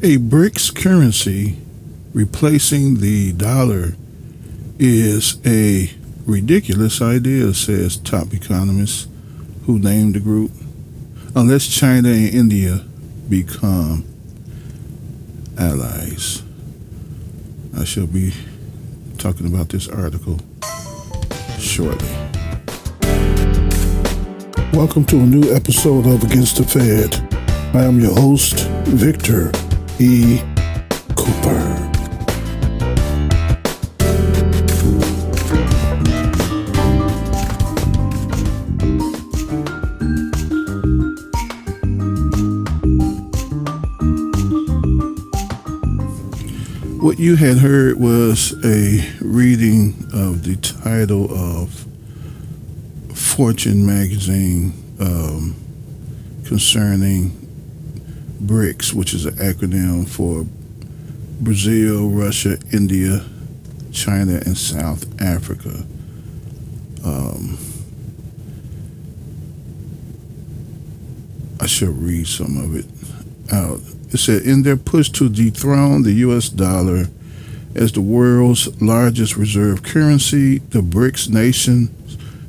A BRICS currency replacing the dollar is a ridiculous idea, says top economist who named the group, unless China and India become allies. I shall be talking about this article shortly. Welcome to a new episode of Against the Fed. I am your host, Victor E. Cooper. What you had heard was a reading of the title of Fortune magazine um, concerning BRICS, which is an acronym for Brazil, Russia, India, China, and South Africa. Um, I shall read some of it out. It said, in their push to dethrone the U.S. dollar as the world's largest reserve currency, the BRICS nation,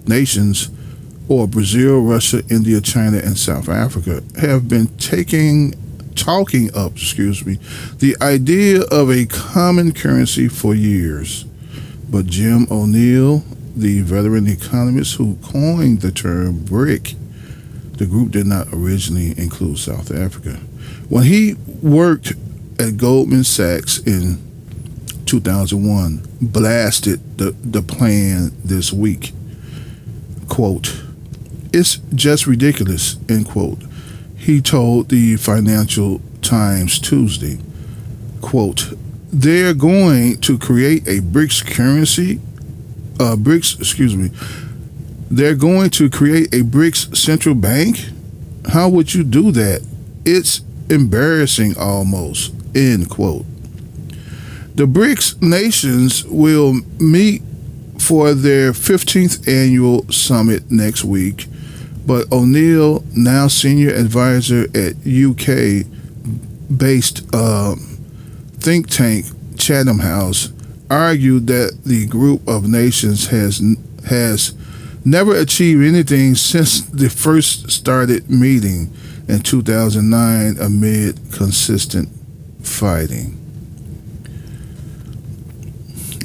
nations, or Brazil, Russia, India, China, and South Africa, have been taking, talking up, excuse me, the idea of a common currency for years. But Jim O'Neill, the veteran economist who coined the term BRIC, the group did not originally include South Africa. When he worked at Goldman Sachs in 2001, blasted the, the plan this week. Quote, it's just ridiculous, end quote. He told the Financial Times Tuesday, quote, they're going to create a BRICS currency, uh, BRICS, excuse me, they're going to create a BRICS central bank? How would you do that? It's embarrassing almost, end quote. The BRICS nations will meet for their 15th annual summit next week, but O'Neill, now senior advisor at UK based uh, think tank Chatham House, argued that the group of nations has has never achieved anything since the first started meeting in 2009 amid consistent fighting.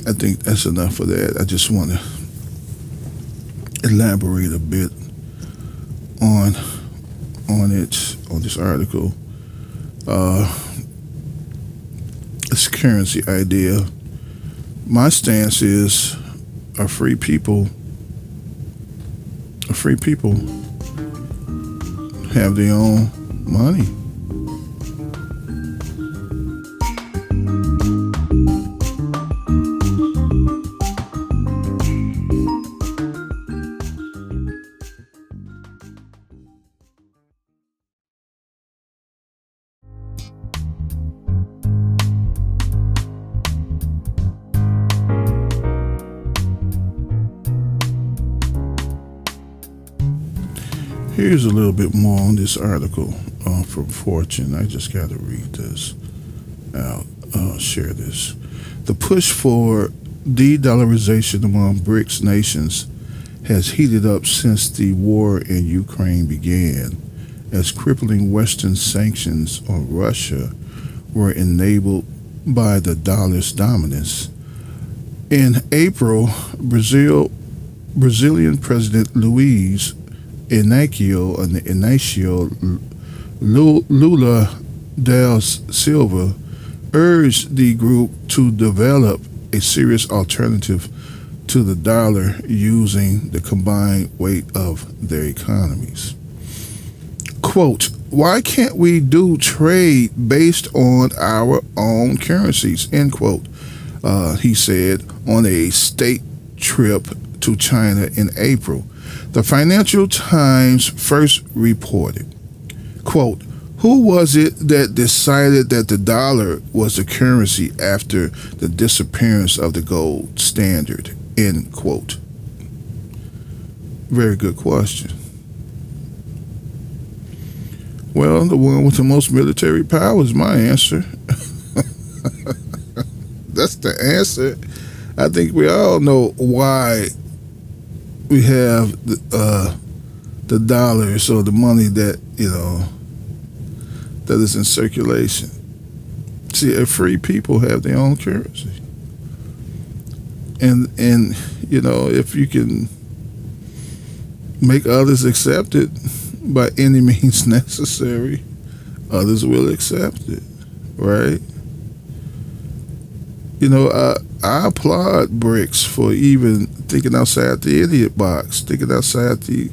I think that's enough for that. I just want to elaborate a bit on on it on this article. Uh, this currency idea. My stance is a free people. A free people have their own money. Here's a little bit more on this article uh, from Fortune. I just got to read this out, uh, share this. The push for de dollarization among BRICS nations has heated up since the war in Ukraine began, as crippling Western sanctions on Russia were enabled by the dollar's dominance. In April, Brazil Brazilian President Luiz Inacio, Inacio Lula da Silva urged the group to develop a serious alternative to the dollar using the combined weight of their economies. Quote, why can't we do trade based on our own currencies? End quote. Uh, he said on a state trip to China in April. The Financial Times first reported, quote, who was it that decided that the dollar was the currency after the disappearance of the gold standard? End quote. Very good question. Well, the one with the most military power is my answer. That's the answer. I think we all know why we have the, uh, the dollars or the money that you know that is in circulation. See, a free people have their own currency, and and you know if you can make others accept it by any means necessary, others will accept it, right? You know, I, I applaud BRICS for even thinking outside the idiot box, thinking outside the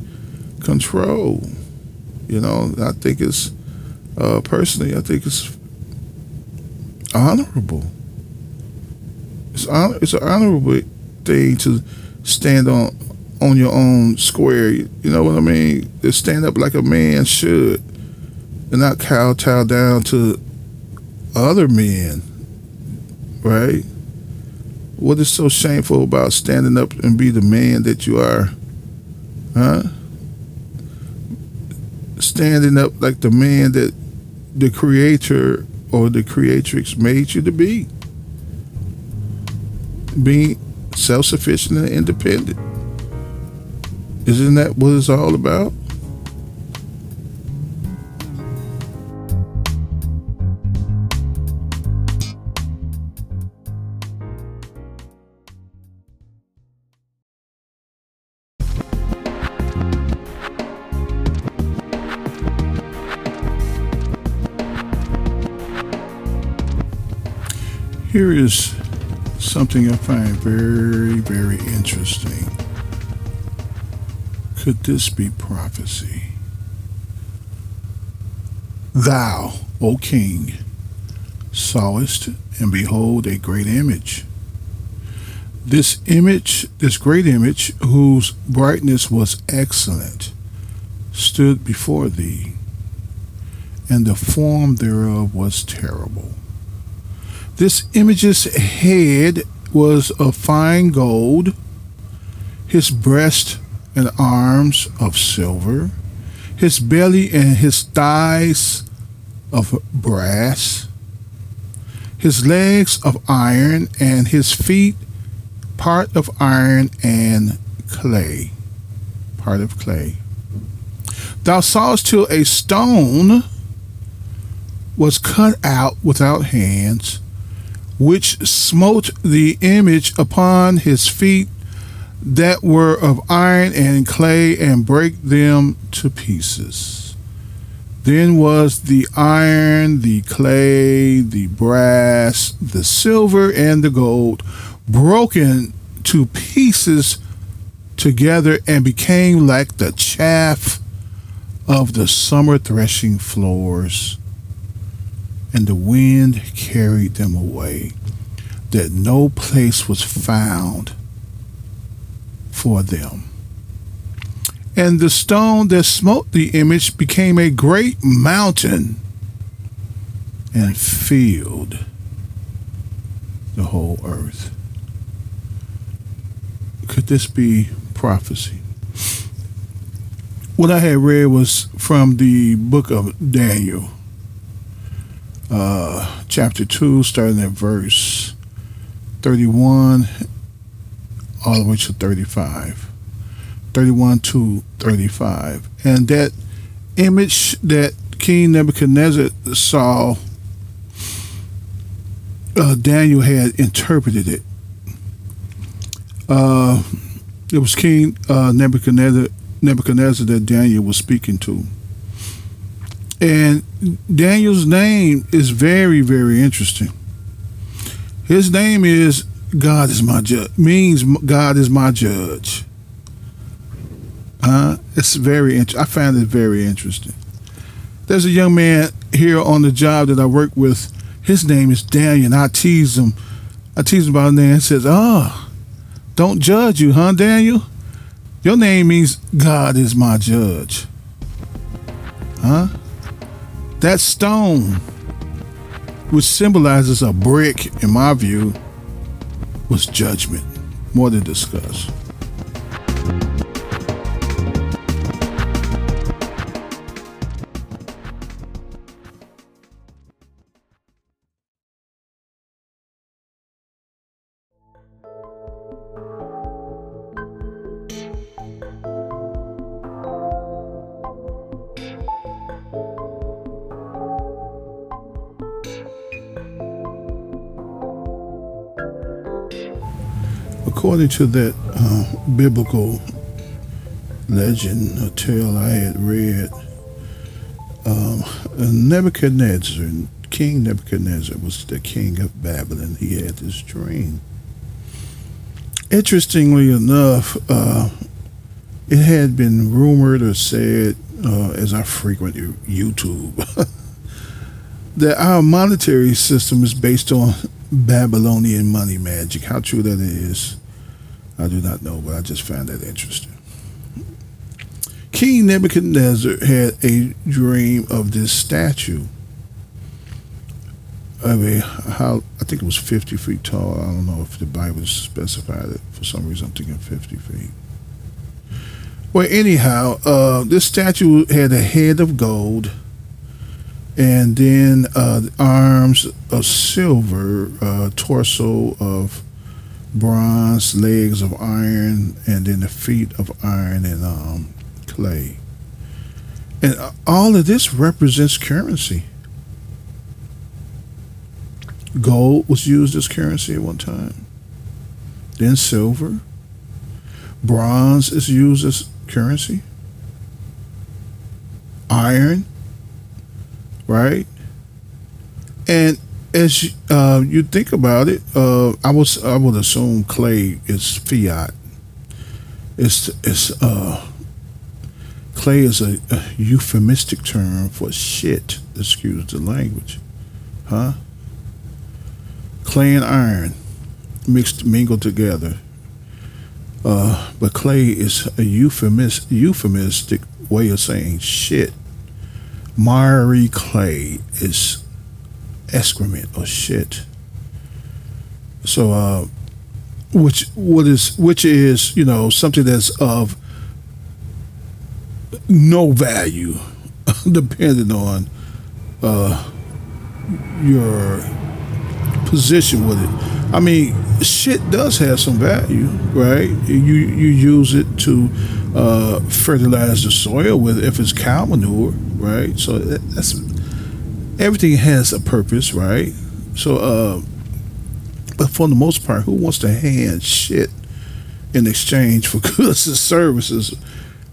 control. You know, I think it's uh, personally, I think it's honorable. It's honor, it's an honorable thing to stand on on your own square. You know what I mean? To stand up like a man should, and not kowtow down to other men. Right? What is so shameful about standing up and be the man that you are? Huh? Standing up like the man that the creator or the creatrix made you to be. Being self sufficient and independent. Isn't that what it's all about? Here is something I find very, very interesting. Could this be prophecy? Thou, O king, sawest, and behold, a great image. This image, this great image, whose brightness was excellent, stood before thee, and the form thereof was terrible. This image's head was of fine gold, his breast and arms of silver, his belly and his thighs of brass, his legs of iron, and his feet part of iron and clay. Part of clay. Thou sawest till a stone was cut out without hands which smote the image upon his feet that were of iron and clay and brake them to pieces. Then was the iron, the clay, the brass, the silver, and the gold broken to pieces together and became like the chaff of the summer threshing floors and the wind carried them away, that no place was found for them. And the stone that smote the image became a great mountain and filled the whole earth. Could this be prophecy? What I had read was from the book of Daniel uh, chapter 2, starting at verse 31 all the way to 35. 31 to 35. And that image that King Nebuchadnezzar saw, uh, Daniel had interpreted it. Uh, it was King uh, Nebuchadnezzar, Nebuchadnezzar that Daniel was speaking to. And Daniel's name is very, very interesting. His name is God is my judge, means God is my judge. Uh, it's very interesting. I find it very interesting. There's a young man here on the job that I work with. His name is Daniel. And I tease him. I tease him about his name and says, Oh, don't judge you, huh, Daniel? Your name means God is my judge. Huh? That stone, which symbolizes a brick, in my view, was judgment. More to discuss. According to that uh, biblical legend, a tale I had read, um, Nebuchadnezzar, King Nebuchadnezzar was the king of Babylon. He had this dream. Interestingly enough, uh, it had been rumored or said, uh, as I frequent YouTube, that our monetary system is based on Babylonian money magic. How true that is, I do not know, but I just found that interesting. King Nebuchadnezzar had a dream of this statue. I mean, how I think it was 50 feet tall. I don't know if the Bible specified it. For some reason, I'm thinking 50 feet. Well, anyhow, uh, this statue had a head of gold and then uh, arms of silver, uh, torso of bronze, legs of iron, and then the feet of iron and um, clay. And all of this represents currency. Gold was used as currency at one time. Then silver. Bronze is used as currency. Iron right? And as uh, you think about it, uh, I was I would assume clay is fiat. It's it's uh, clay is a, a euphemistic term for shit. Excuse the language, huh? Clay and iron mixed mingled together. Uh, but clay is a euphemis, euphemistic way of saying shit miry clay is excrement or shit. So, uh, which what is which is you know something that's of no value, depending on uh, your position with it. I mean, shit does have some value, right? You you use it to uh, fertilize the soil with if it's cow manure, right? So that's everything has a purpose, right? So, uh, but for the most part, who wants to hand shit in exchange for goods and services,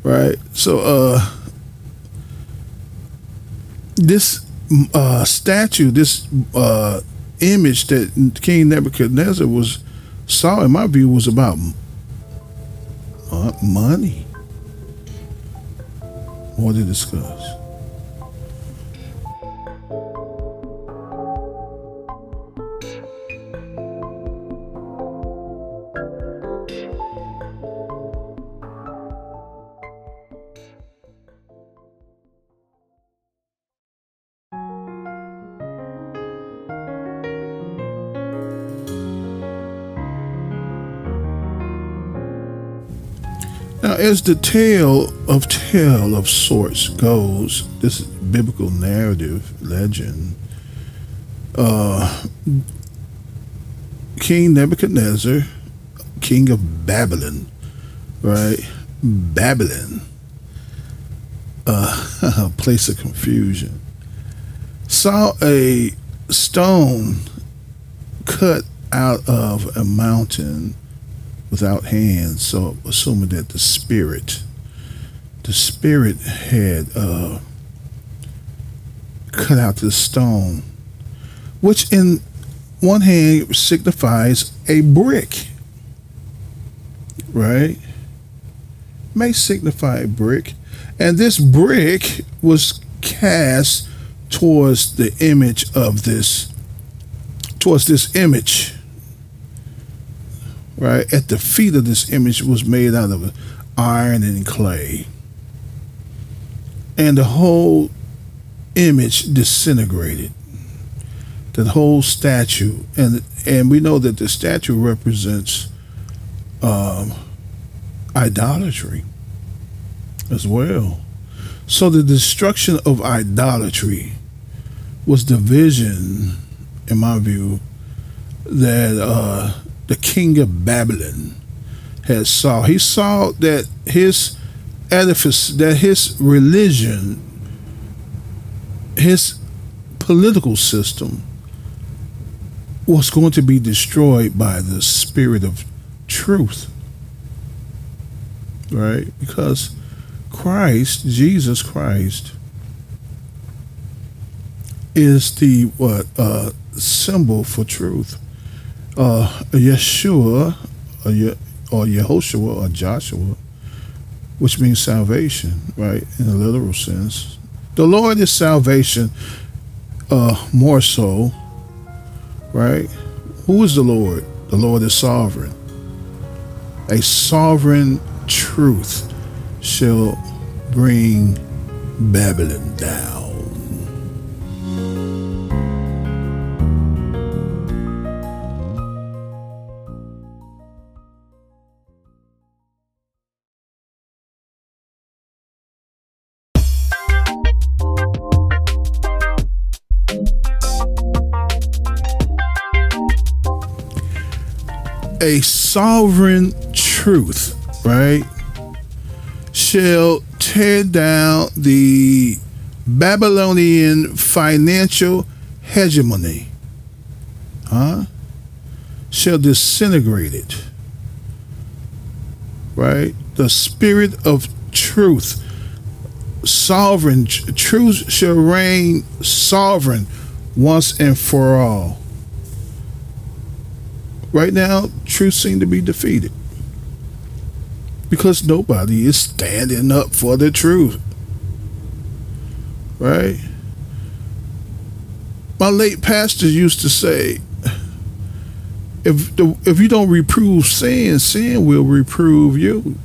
right? So, uh, this uh, statue, this uh, image that King Nebuchadnezzar was saw, in my view, was about uh, money. More to discuss. Now, as the tale of tale of sorts goes, this biblical narrative legend, uh, King Nebuchadnezzar, king of Babylon, right? Babylon, uh, a place of confusion, saw a stone cut out of a mountain without hands. So assuming that the spirit, the spirit had uh, cut out the stone, which in one hand signifies a brick, right? May signify a brick, and this brick was cast towards the image of this, towards this image right, at the feet of this image was made out of iron and clay. And the whole image disintegrated. The whole statue, and and we know that the statue represents um, idolatry as well. So the destruction of idolatry was the vision, in my view, that uh, the king of Babylon had saw. He saw that his edifice, that his religion, his political system was going to be destroyed by the spirit of truth. Right? Because Christ, Jesus Christ, is the what uh, symbol for truth. Uh, Yeshua, or, Ye- or Yehoshua, or Joshua, which means salvation, right? In a literal sense, the Lord is salvation. Uh, more so, right? Who is the Lord? The Lord is sovereign. A sovereign truth shall bring Babylon down. A sovereign truth, right, shall tear down the Babylonian financial hegemony, huh? Shall disintegrate it, right? The spirit of truth, sovereign tr- truth shall reign sovereign once and for all. Right now, truth seems to be defeated because nobody is standing up for the truth. Right? My late pastor used to say, if the, if you don't reprove sin, sin will reprove you.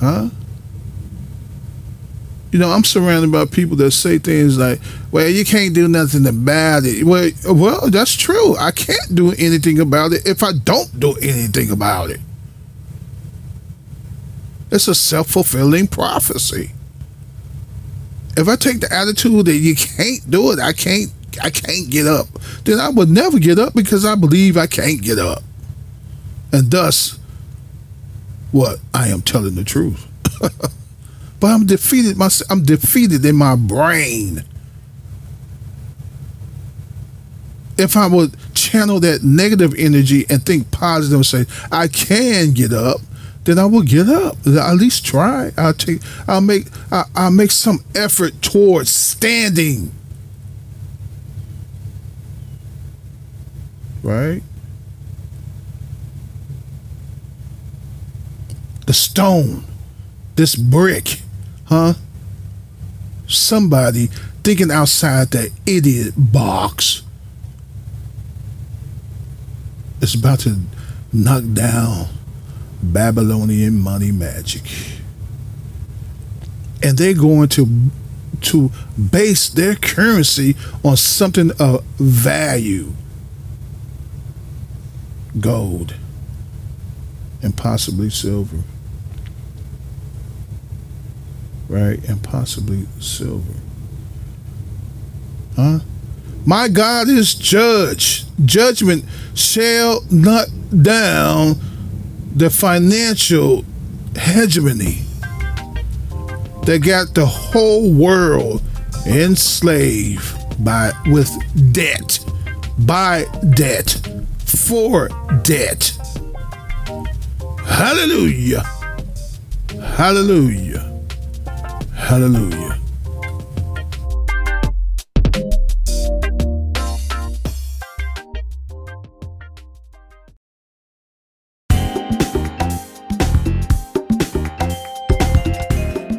Huh? You know, I'm surrounded by people that say things like, "Well, you can't do nothing about it." Well, well, that's true. I can't do anything about it if I don't do anything about it. It's a self fulfilling prophecy. If I take the attitude that you can't do it, I can't I can't get up, then I would never get up because I believe I can't get up. And thus what? I am telling the truth. but I'm defeated my I'm defeated in my brain. If I would channel that negative energy and think positive and say, I can get up, then I will get up. At least try. I'll take. I'll make. I, I'll make some effort towards standing. Right. The stone, this brick, huh? Somebody thinking outside that idiot box is about to knock down Babylonian money magic. And they're going to to base their currency on something of value. Gold and possibly silver. Right? And possibly silver. Huh? My God is judge. Judgment shall not down the financial hegemony that got the whole world enslaved by with debt, by debt, for debt. Hallelujah. Hallelujah. Hallelujah.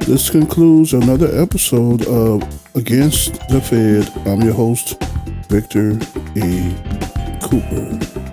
This concludes another episode of Against the Fed. I'm your host, Victor E. Cooper.